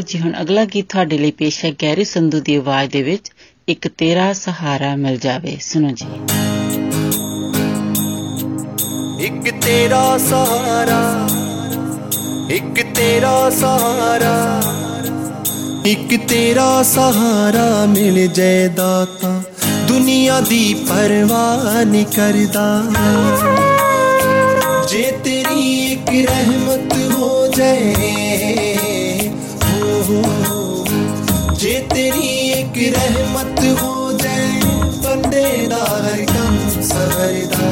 ਹੁਣ ਅਗਲਾ ਗੀਤ ਤੁਹਾਡੇ ਲਈ ਪੇਸ਼ ਹੈ ਗੈਰੀ ਸੰਧੂ ਦੀ ਆਵਾਜ਼ ਦੇ ਵਿੱਚ, ਇੱਕ ਤੇਰਾ ਸਹਾਰਾ ਮਿਲ ਜਾਵੇ। ਸੁਣੋ ਜੀ। ਇੱਕ ਤੇਰਾ ਸਹਾਰਾ, ਇੱਕ ਤੇਰਾ ਸਹਾਰਾ, ਇੱਕ ਤੇਰਾ ਸਹਾਰਾ ਮਿਲ ਜੇ ਦਾਤਾ ਦੁਨੀਆ ਦੀ ਪਰਵਾਹ ਨਹੀਂ ਕਰਦਾ। ਜੇ ਤੇਰੀ ਇੱਕ ਰਹਿਮਤ ਹੋ ਜਾਏ हो। जे तेरी एक रहमत हो जाए बंदे दा कम सवरदा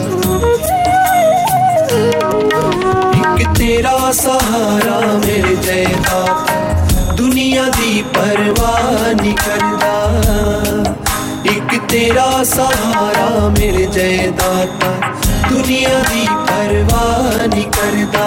एक तेरा सहारा मेरे जयदा दुनिया दी परवाह नहीं करदा। एक तेरा सहारा मेरे जयदाता दुनिया दी परवाह नहीं करदा।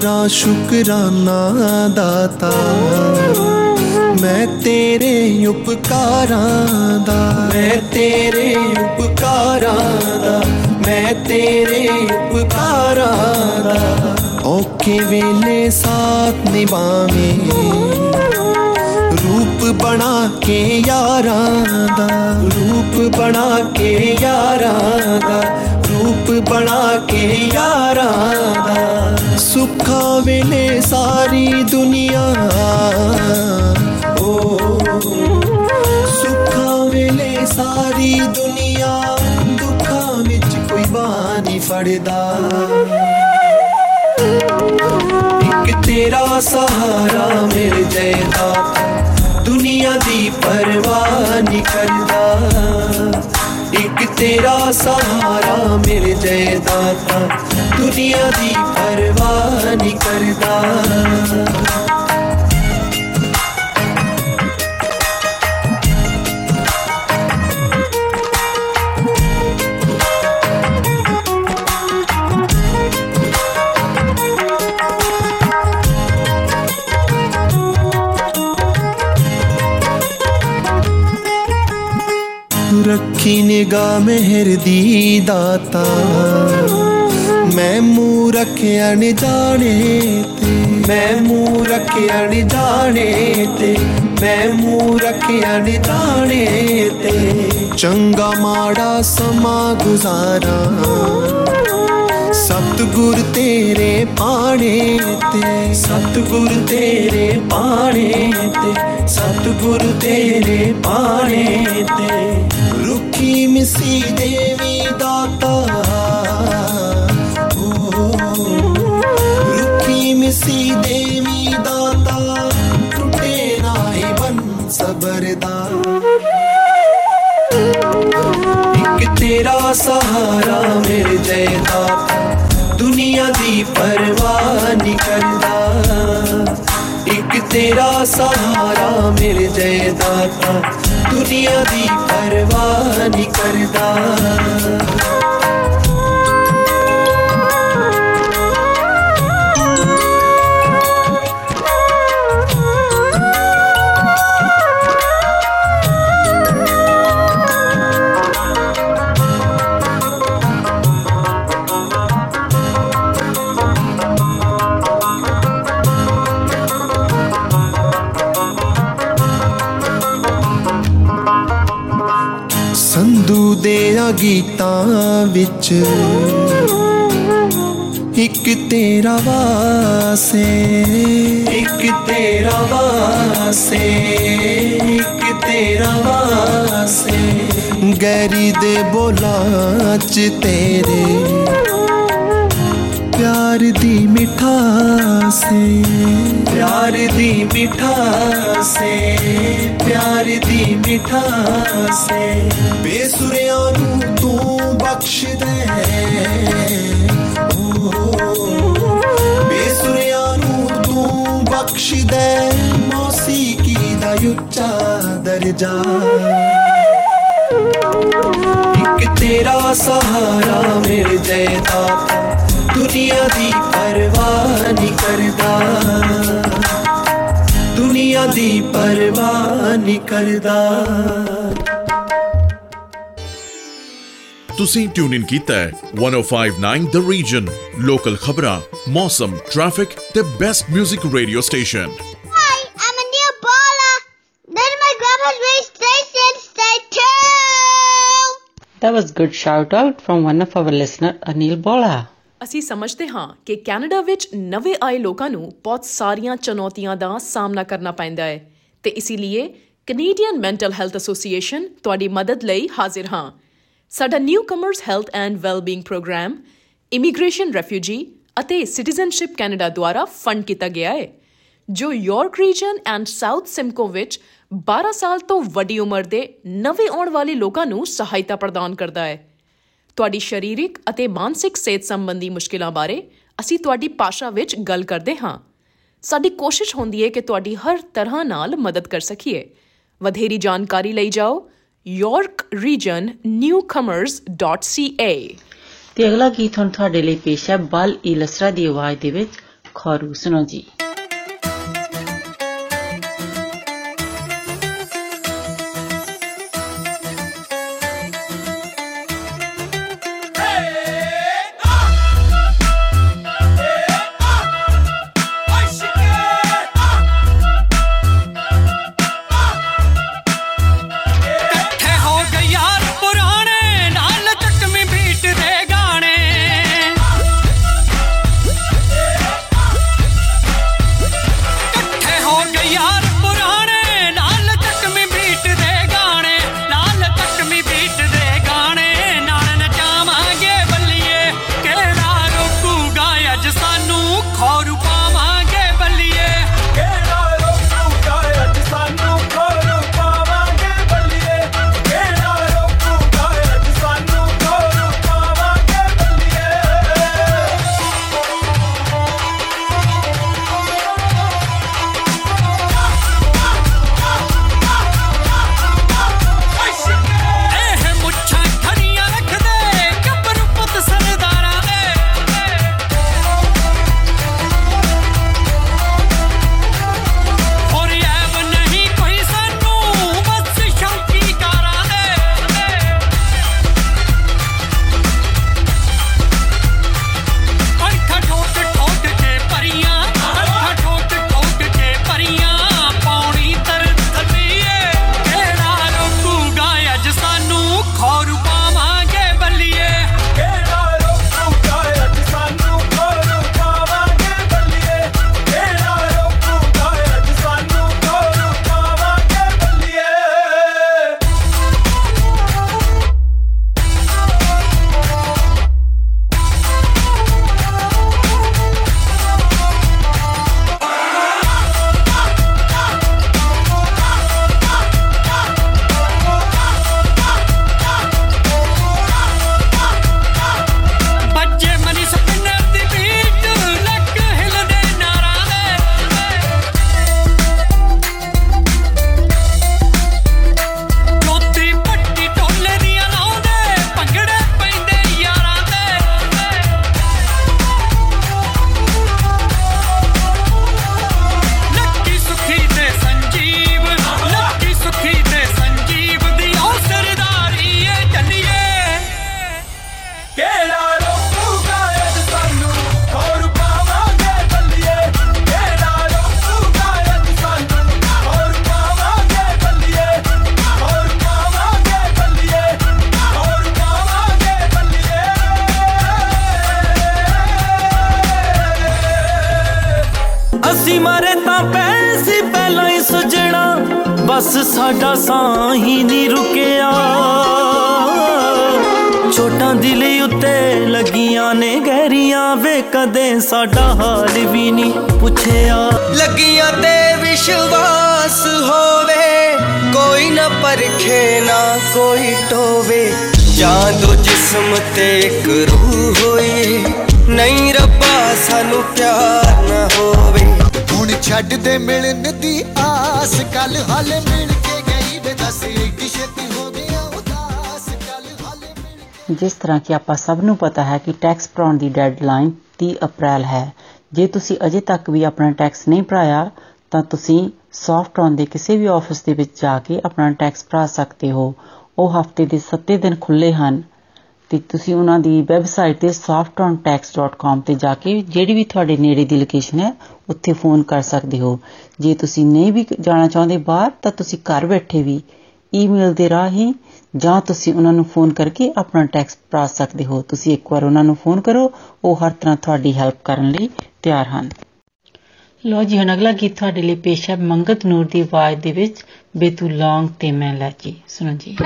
तेरा शुकराना दाता, मैं तेरे उपकारां दा मैं तेरे उपकारां दा मैं तेरे उपकारां दा औखे वेले साथ निभावे, रूप बना के यारां दा रूप बना के यारां दा ਰੂਪ ਬਣਾ ਕੇ ਯਾਰਾਂ ਦਾ। ਸੁੱਖਾਂ ਵੇਲੇ ਸਾਰੀ ਦੁਨੀਆ। ਓ, ਸੁੱਖਾਂ ਵੇਲੇ ਸਾਰੀ ਦੁਨੀਆ। ਦੁੱਖਾਂ ਵਿੱਚ ਕੋਈ ਬਾਣੀ ਫੜਦਾ। ਇੱਕ ਤੇਰਾ ਸਹਾਰਾ ਮਿਲ ਜਾਏ ਦੁਨੀਆ ਦੀ ਪਰਵਾਹ ਨਹੀਂ ਕਰਦਾ। तेरा सहारा मिल जाए दाता दुनिया की परवाह नहीं करता। ਕਰਦਾ ਰੱਖੀ ਨਿਗਾਹ ਮਿਹਰ ਦੀ ਦਾਤਾ। ਮੈਂ ਮੂੰਹ ਰੱਖਿਆ ਨੀ ਜਾਣੇ ਤੇ, ਮੈਂ ਮੂੰਹ ਰੱਖਿਆ ਨੀ ਜਾਣੇ ਤੇ, ਮੈਂ ਮੂੰਹ ਰੱਖਿਆ ਨੀ ਜਾਣੇ ਤੇ। ਚੰਗਾ ਮਾੜਾ ਸਮਾਂ ਗੁਜ਼ਾਰਾਂ, ਸਤਗੁਰ ਤੇਰੇ ਪਾਣੇ ਤੇ, ਸਤਗੁਰ ਤੇਰੇ ਪਾਣੇ ਤੇ, ਸਤਗੁਰ ਤੇਰੇ ਪਾਣੇ ਤੇ। सी देवी दाता। रुखी मिसी देवी दाता। टूटे ना ही बन सबरदार एक तेरा सहारा मेरे जयदाता दुनिया दी परवाह निकलदा कि तेरा सहारा मिल जाए दाता। दुनिया की परवाह नहीं करदा ਗੀਤਾਂ ਵਿੱਚ ਇੱਕ ਤੇਰਾ ਵਾਸੇ ਇੱਕ ਤੇਰਾ ਵਾਸੇ ਇੱਕ ਤੇਰਾ ਵਾਸੇ ਗੈਰੀ ਦੇ ਬੋਲਾਂ ਚ ਤੇਰੇ ਪਿਆਰ ਦੀ ਮਿਠਾਸੇ ਪਿਆਰ ਦੀ ਮਿਠਾਸੇ ਪਿਆਰ ਦੀ ਮਿਠਾਸੇ ਬੇਸੁਰਿਆਂ ਨੂੰ ਤੂੰ ਬਖਸ਼ ਦੇ ਓ, ਬੇਸੁਰਿਆਂ ਨੂੰ ਤੂੰ ਬਖਸ਼ ਦੇ ਮੌਸੀਕੀ ਦਾ ਉੱਚਾ ਜਾ ਇੱਕ ਤੇਰਾ ਸਹਾਰਾ ਮਿਲ ਜਾਏ ਤਾਂ ਦੁਨੀਆ ਦੀ ਪਰਵਾਹ ਨਹੀਂ ਕਰਦਾ ਦੁਨੀਆ ਦੀ ਪਰਵਾਹ ਨਹੀਂ ਕਰਦਾ ਤੁਸੀਂ ਟਿਊਨ ਇਨ ਕੀਤਾ ਹੈ 1059 ਦ ਰੀਜਨ ਲੋਕਲ ਖਬਰਾਂ ਮੌਸਮ ਟ੍ਰੈਫਿਕ ਤੇ best 뮤직 radio station Hi, I'm a new baller. Then my grandma's radio station, stay tuned. That was good shout out from one of our listener Anil Bola. ਅਸੀਂ ਸਮਝਦੇ ਹਾਂ ਕਿ Canada ਵਿੱਚ ਨਵੇਂ ਆਏ ਲੋਕਾਂ ਨੂੰ ਬਹੁਤ ਸਾਰੀਆਂ ਚੁਣੌਤੀਆਂ ਦਾ ਸਾਹਮਣਾ ਕਰਨਾ ਪੈਂਦਾ ਹੈ ਤੇ ਇਸੇ ਲਈ ਕੈਨੇਡੀਅਨ ਮੈਂਟਲ ਹੈਲਥ ਐਸੋਸੀਏਸ਼ਨ ਤੁਹਾਡੀ ਮਦਦ ਲਈ ਹਾਜ਼ਰ ਹਾਂ ਸਾਡਾ newcomers health and wellbeing programme immigration refugee ਅਤੇ ਸਿਟੀਜ਼ਨਸ਼ਿਪ ਕੈਨੇਡਾ ਦੁਆਰਾ ਫੰਡ ਕੀਤਾ ਗਿਆ ਹੈ, ਜੋ York region and South Simcoe ਵਿੱਚ 12 ਸਾਲ ਤੋਂ ਵੱਡੀ ਉਮਰ ਦੇ ਨਵੇਂ ਆਉਣ ਵਾਲੇ ਲੋਕਾਂ ਨੂੰ ਸਹਾਇਤਾ ਪ੍ਰਦਾਨ ਕਰਦਾ ਹੈ। ਤੁਹਾਡੀ ਸਰੀਰਕ ਅਤੇ ਮਾਨਸਿਕ ਸਿਹਤ ਸੰਬੰਧੀ ਮੁਸ਼ਕਿਲਾਂ ਬਾਰੇ ਅਸੀਂ ਤੁਹਾਡੀ ਭਾਸ਼ਾ ਵਿੱਚ ਗੱਲ ਕਰਦੇ ਹਾਂ। ਸਾਡੀ ਕੋਸ਼ਿਸ਼ ਹੁੰਦੀ ਹੈ ਕਿ ਤੁਹਾਡੀ ਹਰ ਤਰ੍ਹਾਂ ਨਾਲ ਮਦਦ ਕਰ ਸਕੀਏ। ਵਧੇਰੀ ਜਾਣਕਾਰੀ ਲਈ ਜਾਓ ਯਾਰਕ ਰੀਜਨ yorkregionnewcomers.ca ਤੇ ਅਗਲਾ ਗੀਤ ਹੁਣ ਤੁਹਾਡੇ ਲਈ ਪੇਸ਼ ਹੈ ਬਲ ਇਲਸਰਾ ਦੀ ਆਵਾਜ਼ ਦੇ ਵਿੱਚ। ਖਰੂ ਸੁਣੋ ਜੀ। ਸਾਡਾ ਸਾਹ ਨਹੀਂ ਰੁਕਿਆ। ਛੋਟਾਂ ਦਿਲ ਉੱਤੇ ਲੱਗੀਆਂ ਨੇ ਗਹਿਰੀਆਂ ਵੇ ਕਦੇ ਸਾਡਾ ਹਾਲ ਵੀ ਨਹੀਂ ਪੁੱਛਿਆ। ਲੱਗੀਆਂ ਤੇ ਵਿਸ਼ਵਾਸ ਹੋਵੇ ਕੋਈ ਨਾ ਪਰਖੇ ਨਾ ਕੋਈ ਟੋਵੇ। ਜਾਂ ਦੋ ਜਿਸਮ ਤੇ ਇੱਕ ਰੂਹ ਹੋਈ ਨਹੀਂ ਰੱਬਾ ਸਾਨੂੰ ਪਿਆਰ ਨਾ ਹੋਵੇ। ਹੁਣ ਛੱਡ ਦੇ ਮਿਲਣ ਦੀ ਆਸ ਕੱਲ ਹਾਲੇ ਮਿਲ ਜਿਸ ਤਰ੍ਹਾਂ ਕਿ ਆਪਾਂ ਸਭ ਨੂੰ ਪਤਾ ਹੈ ਕਿ ਟੈਕਸ ਭਰਾਉਣ ਦੀ ਡੈਡਲਾਈਨ 30 ਅਪ੍ਰੈਲ ਹੈ। ਜੇ ਤੁਸੀਂ ਅਜੇ ਤੱਕ ਵੀ ਆਪਣਾ ਟੈਕਸ ਨਹੀਂ ਭਰਾਇਆ, ਤਾਂ ਤੁਸੀਂ ਸੌਫਟਰਨ ਦੇ ਕਿਸੇ ਵੀ ਆਫਿਸ ਦੇ ਵਿੱਚ ਜਾ ਕੇ ਆਪਣਾ ਟੈਕਸ ਭਰਾ ਸਕਦੇ ਹੋ। ਉਹ ਹਫ਼ਤੇ ਦੇ 7 ਦਿਨ ਖੁੱਲੇ ਹਨ ਤੇ ਤੁਸੀਂ ਉਹਨਾਂ ਦੀ ਵੈਬਸਾਈਟ ਤੇ softontexts.com ਤੇ ਜਾ ਕੇ ਜਿਹੜੀ ਵੀ ਤੁਹਾਡੇ ਨੇੜੇ ਦੀ ਲੋਕੇਸ਼ਨ ਹੈ, ਉੱਥੇ ਫੋਨ ਕਰ ਸਕਦੇ ਹੋ। ਜੇ ਤੁਸੀਂ ਨਹੀਂ ਵੀ ਜਾਣਾ ਚਾਹੁੰਦੇ ਬਾਹਰ, ਤਾਂ ਤੁਸੀਂ ਘਰ ਬੈਠੇ ਵੀ ਈਮੇਲ ਦੇ ਰਾਹੀਂ ਜਾਂ ਤੁਸੀਂ ਉਹਨਾਂ ਨੂੰ ਫੋਨ ਕਰਕੇ ਆਪਣਾ ਟੈਕਸ ਭਰਾ ਸਕਦੇ ਹੋ। ਤੁਸੀਂ ਇੱਕ ਵਾਰ ਉਹਨਾਂ ਨੂੰ ਫੋਨ ਕਰੋ, ਉਹ ਹਰ ਤਰ੍ਹਾਂ ਤੁਹਾਡੀ ਹੈਲਪ ਕਰਨ ਲਈ ਤਿਆਰ ਹਨ। ਲੋ ਜੀ, ਹੁਣ ਅਗਲਾ ਗੀਤ ਤੁਹਾਡੇ ਲਈ ਪੇਸ਼ ਹੈ ਮੰਗਤ ਨੂਰ ਦੀ ਆਵਾਜ਼ ਦੇ ਵਿੱਚ, ਬੇਤੂ ਲੌਂਗ ਤੇ ਮੈਂ ਲਾਚੀ ਸੁਣੋ ਜੀ।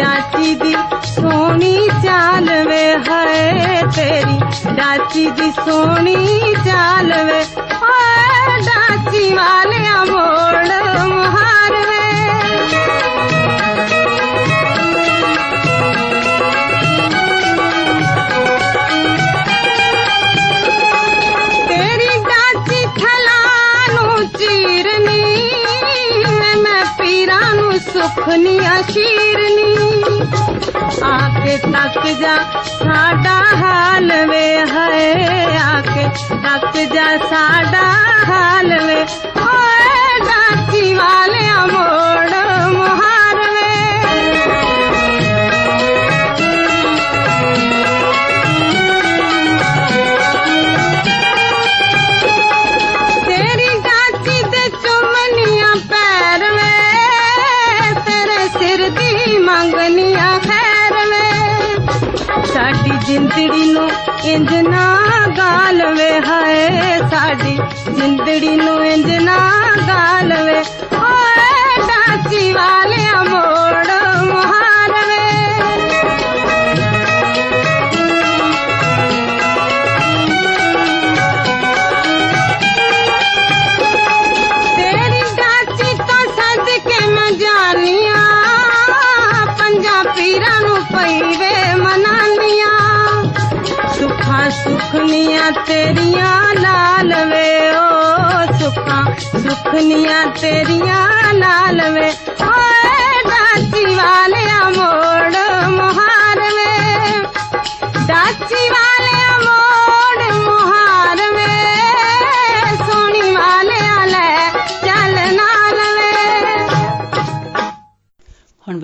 चाची दी सोनी चाल में है तेरी। डाची दी सोनी चाल में डाची वाले मोड़ तेरी चीरनी, मैं सुखनी अशी आके तक जा, साडा हाल वे है आके। तक जा, साडा हाल वे, ओए डाची वाले अमोर इंज ना गाल वे हाय साडी। जिंदड़ी नु इंज ना गाल वे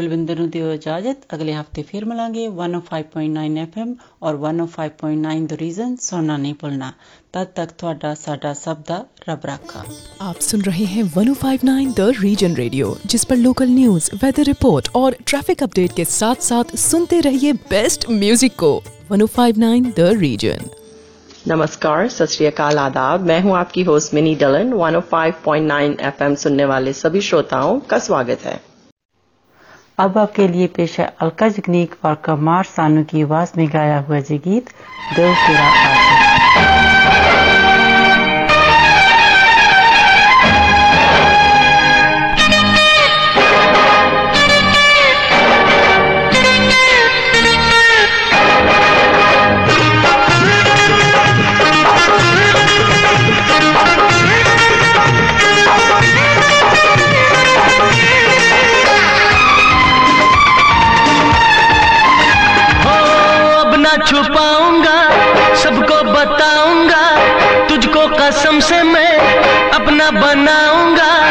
ਬਲਵਿੰਦਰ ਨੂੰ ਦਿਓ ਇਜਾਜ਼ਤ ਅਗਲੇ ਹਫਤੇ ਫਿਰ ਮਿਲਾਂਗੇ 105.9 FM ਔਰ 105.9 ਦ ਰੀਜ਼ਨ ਸੁਣਨਾ ਨਹੀਂ ਭੁੱਲਣਾ ਤਦ ਤੱਕ ਤੁਹਾਡਾ ਸਾਡਾ ਸਭ ਦਾ ਰੱਬ ਰਾਖਾ आप सुन रहे हैं 1059 द रीजन रेडियो जिस पर लोकल न्यूज वेदर रिपोर्ट और ट्रैफिक अपडेट के साथ साथ सुनते रहिए बेस्ट म्यूजिक को 1059 द रीजन नमस्कार सत श्री अकाल आदाब मैं हूं आपकी होस्ट मिनी डलन 105.9 एफएम सुनने वाले सभी श्रोताओं का स्वागत है अब आपके लिए पेश है अलका जगनीक और कमार सानू की आवाज़ में गाया हुआ ये गीत दिल तेरा आशिक। बनाऊँगा।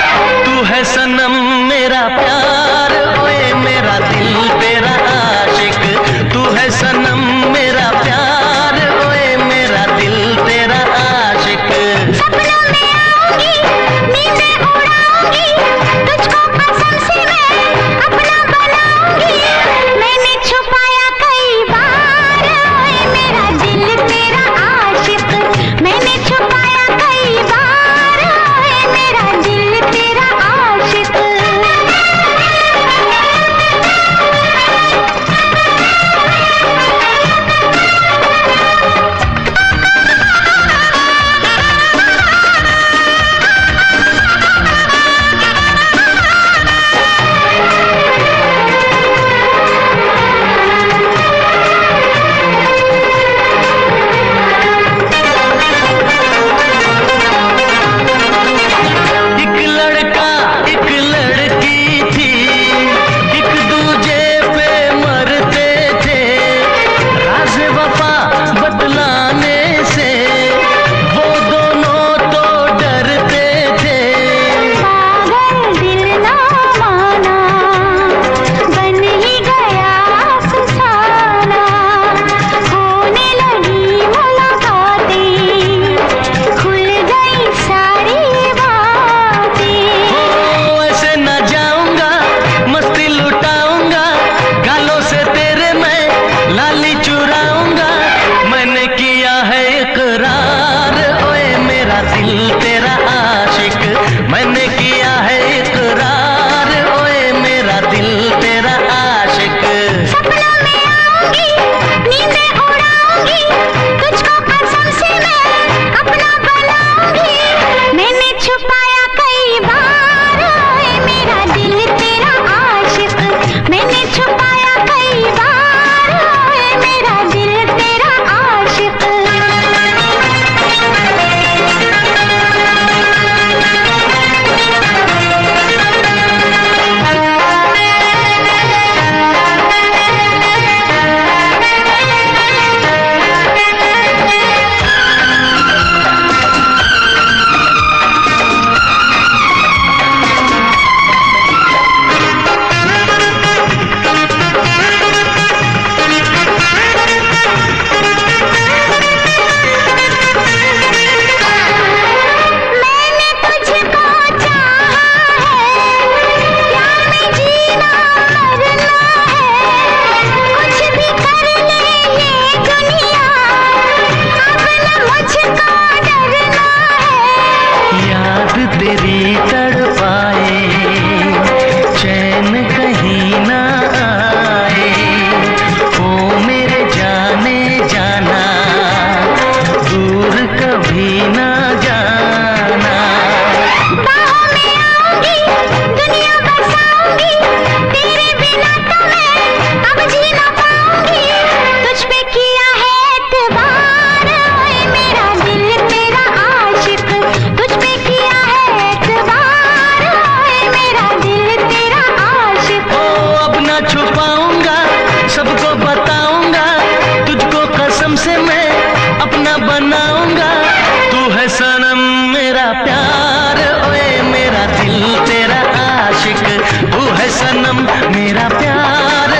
सनम मेरा प्यार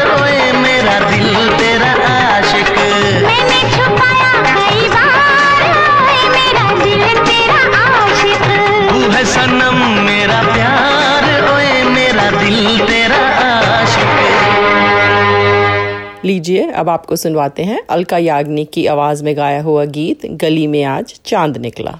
मेरा दिल तेरा आशिक। मैंने छुपाया कई बार मेरा दिल तेरा आशिक। तू है सनम मेरा प्यार मेरा दिल तेरा आशिक। लीजिए अब आपको सुनवाते हैं अलका याग्निक की आवाज़ में गाया हुआ गीत गली में आज चाँद निकला।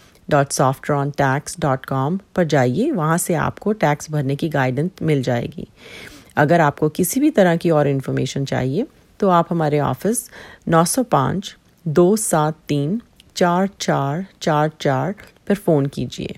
www.softrontax.com पर जाइए, वहाँ से आपको टैक्स भरने की गाइडेंस मिल जाएगी। अगर आपको किसी भी तरह की और इन्फॉर्मेशन चाहिए तो आप हमारे ऑफ़िस 905 दो सात तीन चार चार चार चार पर फ़ोन कीजिए।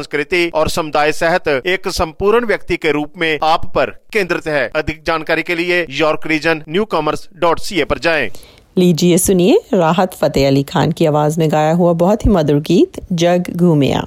संस्कृति और समुदाय सहित एक संपूर्ण व्यक्ति के रूप में आप पर केंद्रित है। अधिक जानकारी के लिए York region newcomers dot C A पर जाए। लीजिए, सुनिए राहत फतेह अली खान की आवाज़ में गाया हुआ बहुत ही मधुर गीत, जग घूमिया।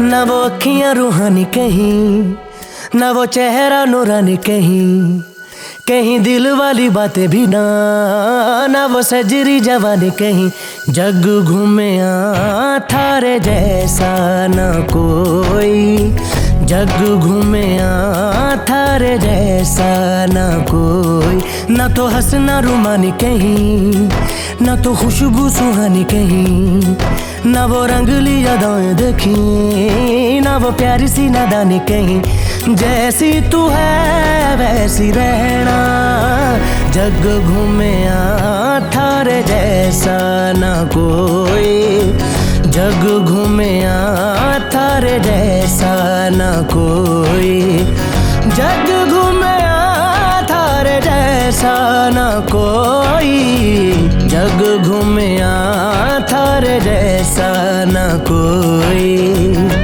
न वो अखियाँ रूहानी कहीं, न वो चेहरा नूरानी कहीं कहीं दिल वाली बातें भी ना ना वो सजरी जवानी कहीं, जग घूमे थारे जैसा न कोई। जग घूमे थारे जैसा न कोई। ना तो हंसना रुमानी कहीं, ना तो खुशबू सुहानी कहीं। ना वो रंगली यादाएँ देखी, ना वो प्यारी सी नादानी कहीं। जैसी तू है, वैसी रहना। जग घूमे थारे जैसा न कोई। जग घूमया थारे जैसा न कोई। जग घूमया थारे जैसा न कोई। जग घूमया थारे जैसा न कोई।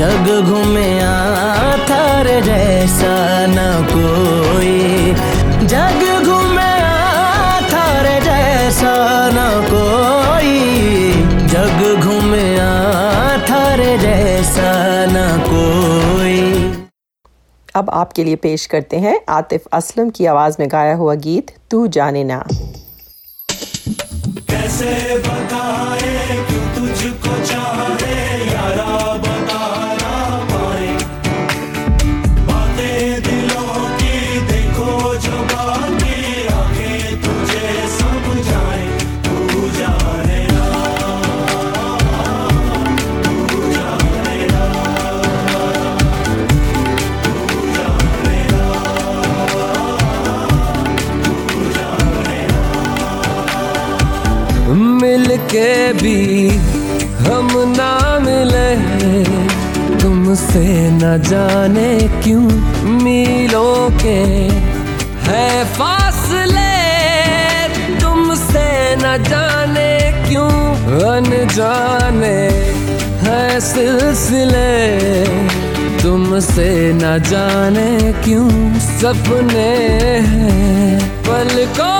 जग घूमया थारे जैसा न कोई। जग घूमया थारे जैसा न कोई। जग घूमया थारे जैसा न कोई। अब आपके लिए पेश करते हैं आतिफ असलम की आवाज़ में गाया हुआ गीत तू जाने ना। कैसे भी हम ना मिले तुमसे न जाने क्यों मिलों के है फासले। तुमसे न जाने क्यों अनजाने है सिलसिले। तुमसे न जाने क्यों सपने हैं, पलकों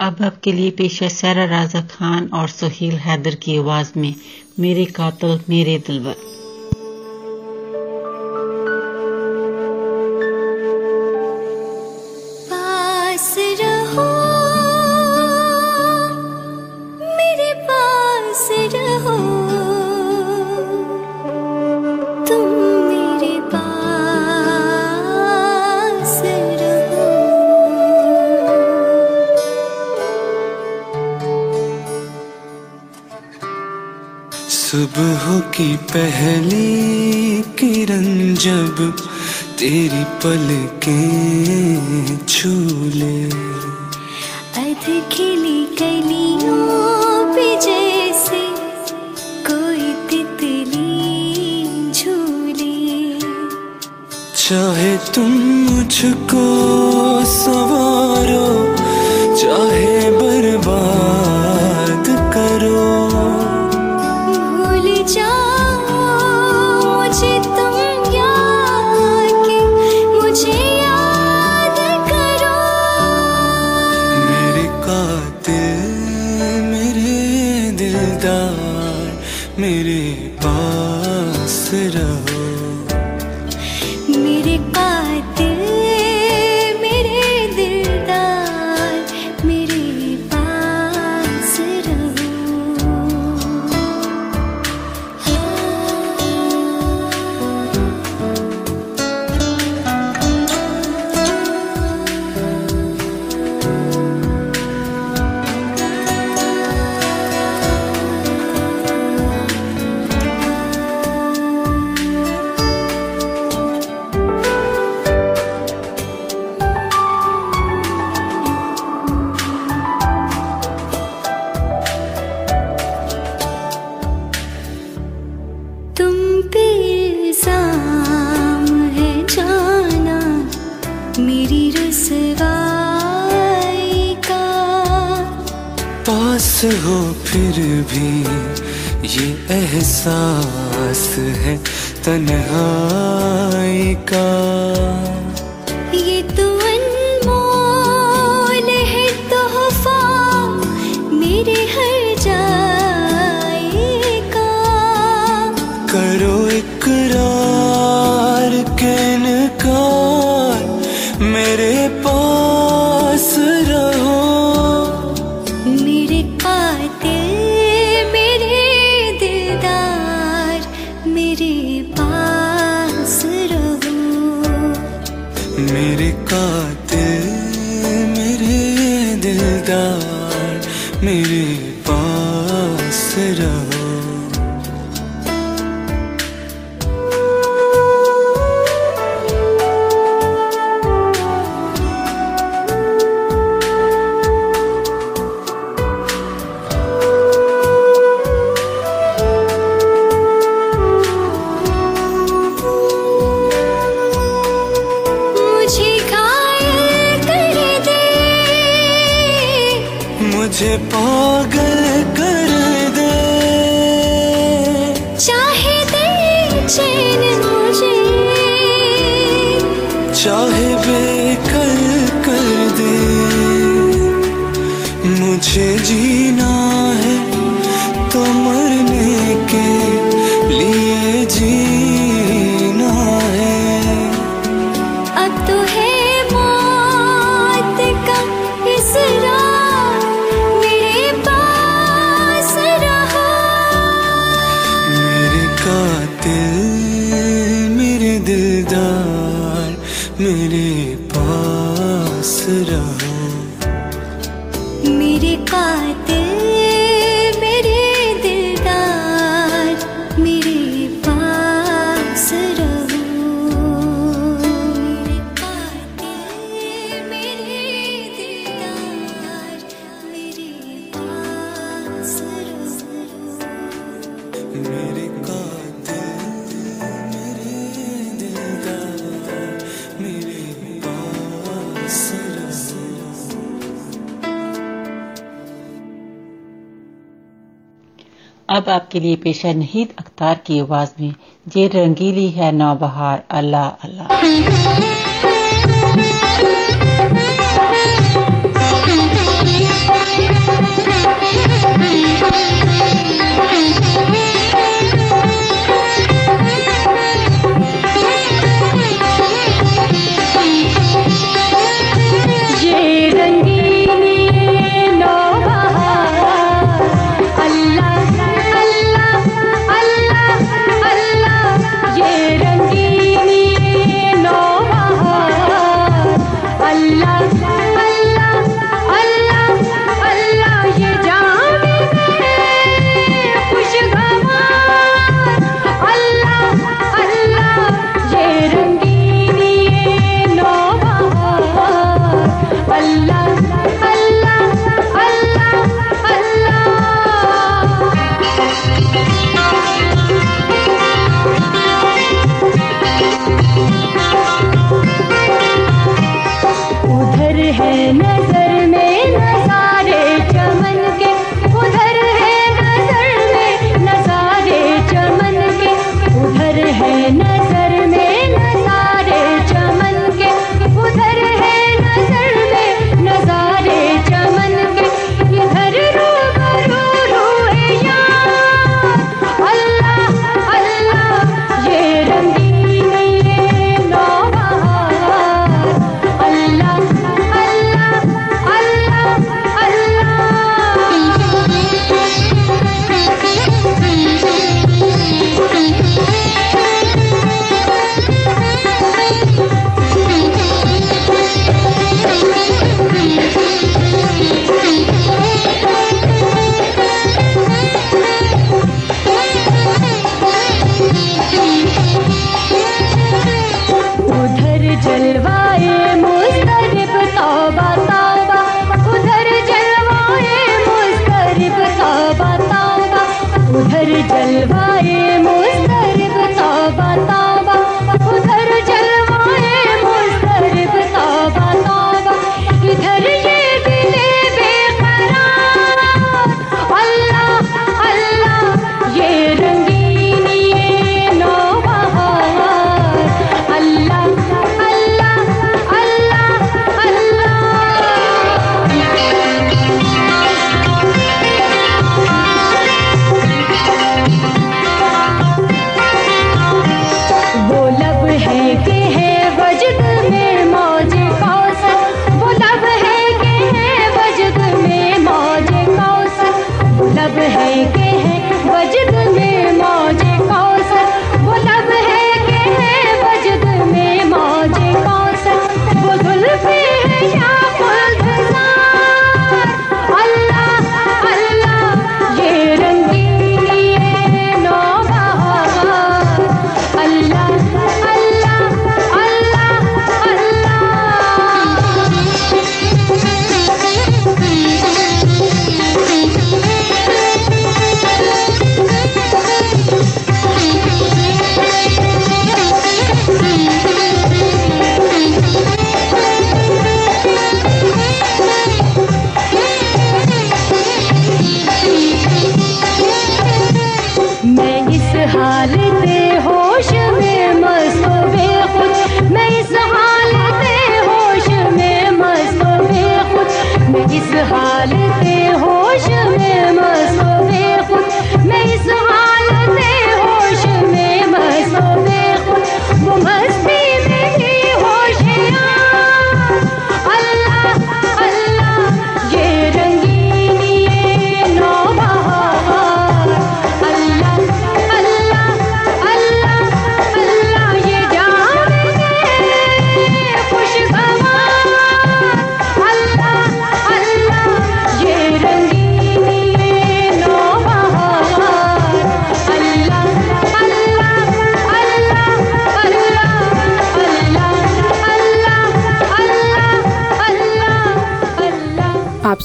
अब आपके लिए पेश है सारा राजा खान और सुहेल हैदर की आवाज़ में, मेरे कातल, मेरे दिलबर। पहली किरण जब तेरी पल के ले अध खिली कलियों पे जैसे कोई तितली झूले। चाहे तुम मुझको सवारो चाहे मेरे दिलदार मेरे पास रहो। मेरे कातिल मेरे दिलदार मेरे अब आपके लिए पेश है नहीद अख्तार की आवाज़ में, ये रंगीली है नौबहार, अल्लाह अल्लाह।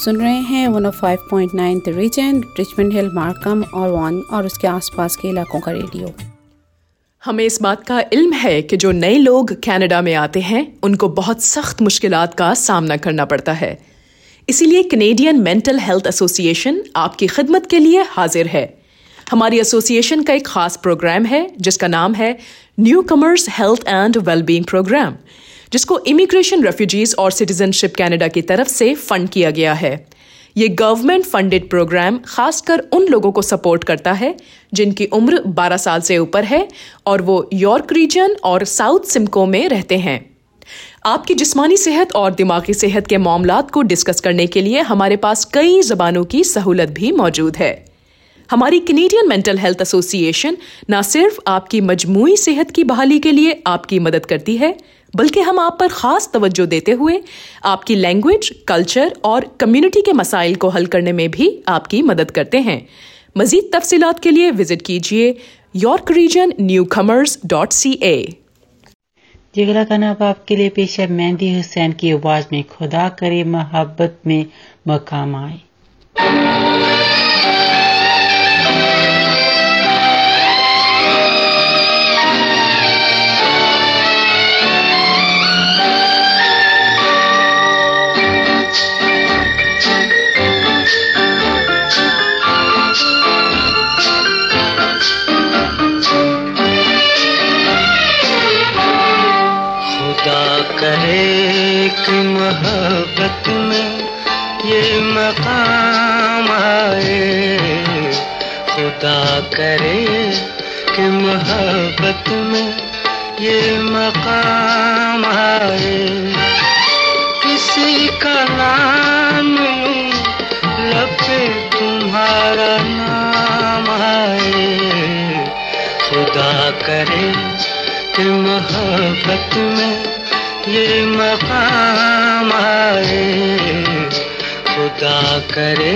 सुन रहे हैं 105.9 the region Richmond Hill Markham और वॉन और उसके आसपास के इलाकों का रेडियो हमें इस बात का इल्म है कि जो नए लोग कनाडा में आते हैं, उनको बहुत सख्त मुश्किलात का सामना करना पड़ता है। इसीलिए कनेडियन मेंटल हेल्थ एसोसिएशन आपकी खिदमत के लिए हाजिर है। हमारी एसोसिएशन का एक खास प्रोग्राम है, जिसका नाम है newcomers health and wellbeing programme जिसको इमिग्रेशन रेफ्यूजीज और सिटीजनशिप कनाडा की तरफ़ से फंड किया गया है। ये गवर्नमेंट फंडेड प्रोग्राम खासकर उन लोगों को सपोर्ट करता है, जिनकी उम्र 12 साल से ऊपर है और वो यॉर्क रीजन और साउथ सिमको में रहते हैं। आपकी जिस्मानी सेहत और दिमागी सेहत के मामला को डिस्कस करने के लिए हमारे पास कई जबानों की सहूलत भी मौजूद है। हमारी कनेडियन मेंटल हेल्थ एसोसिएशन न सिर्फ़ आपकी मजमू सेहत की बहाली के लिए आपकी मदद करती है बल्कि हम आप पर खास तवज्जो देते हुए आपकी लैंग्वेज कल्चर और कम्युनिटी के मसाइल को हल करने में भी आपकी मदद करते हैं। मजीद तफसीलात के लिए विज़िट कीजिए York region newcomers dot C A का नाम आपके लिए पेश है, मेहंदी हुसैन की आवाज़ में खुदा करे मोहब्बत में मकाम आए। खुदा करे कि मोहब्बत में ये मकाम आए। किसी का नाम लूँ लब पे तुम्हारा नाम आए। खुदा करे कि मोहब्बत में ये मकाम आए। खुदा करे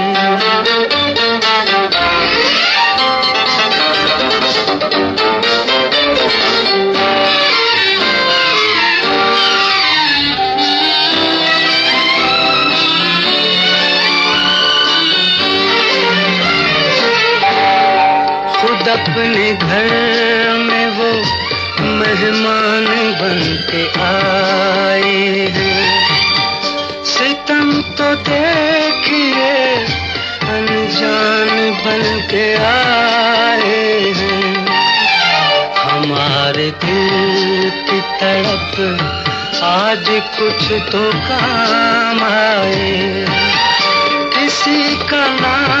अपने घर में वो मेहमान बन के आए सितम तो देखिए, अनजान बन के आए हमारे दिल की तड़प आज कुछ तो काम आए किसी का नाम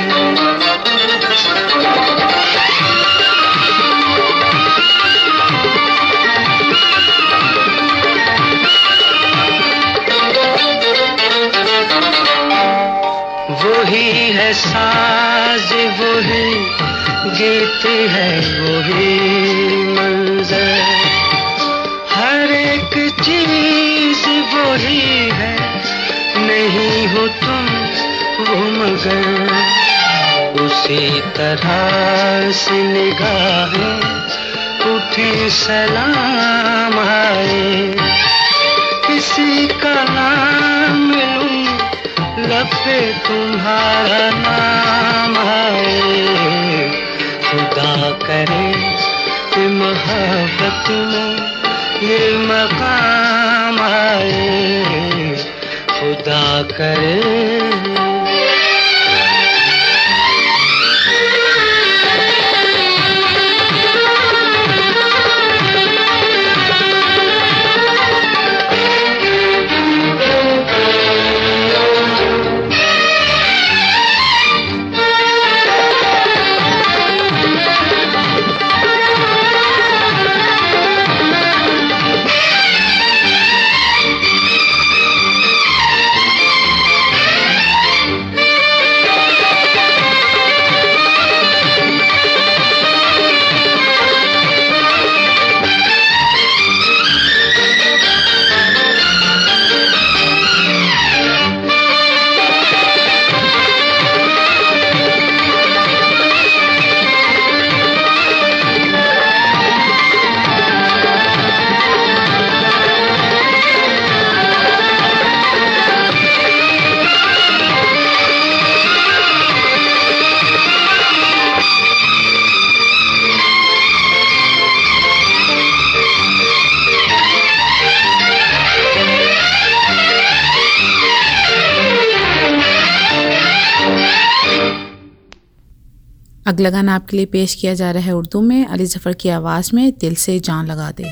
है साज, वही गीत है, वही मंजर। हर एक चीज़ वही है, नहीं हो तुम वो मगर। उसी तरह से निगाहें उठी, सलाम आए किसी का नाम पे तुम्हारा नाम आए खुदा करे मोहब्बत में ये मकाम आए खुदा करे अगला गाना आपके लिए पेश किया जा रहा है उर्दू में, अली जफ़र की आवाज़ में, दिल से जान लगा दे।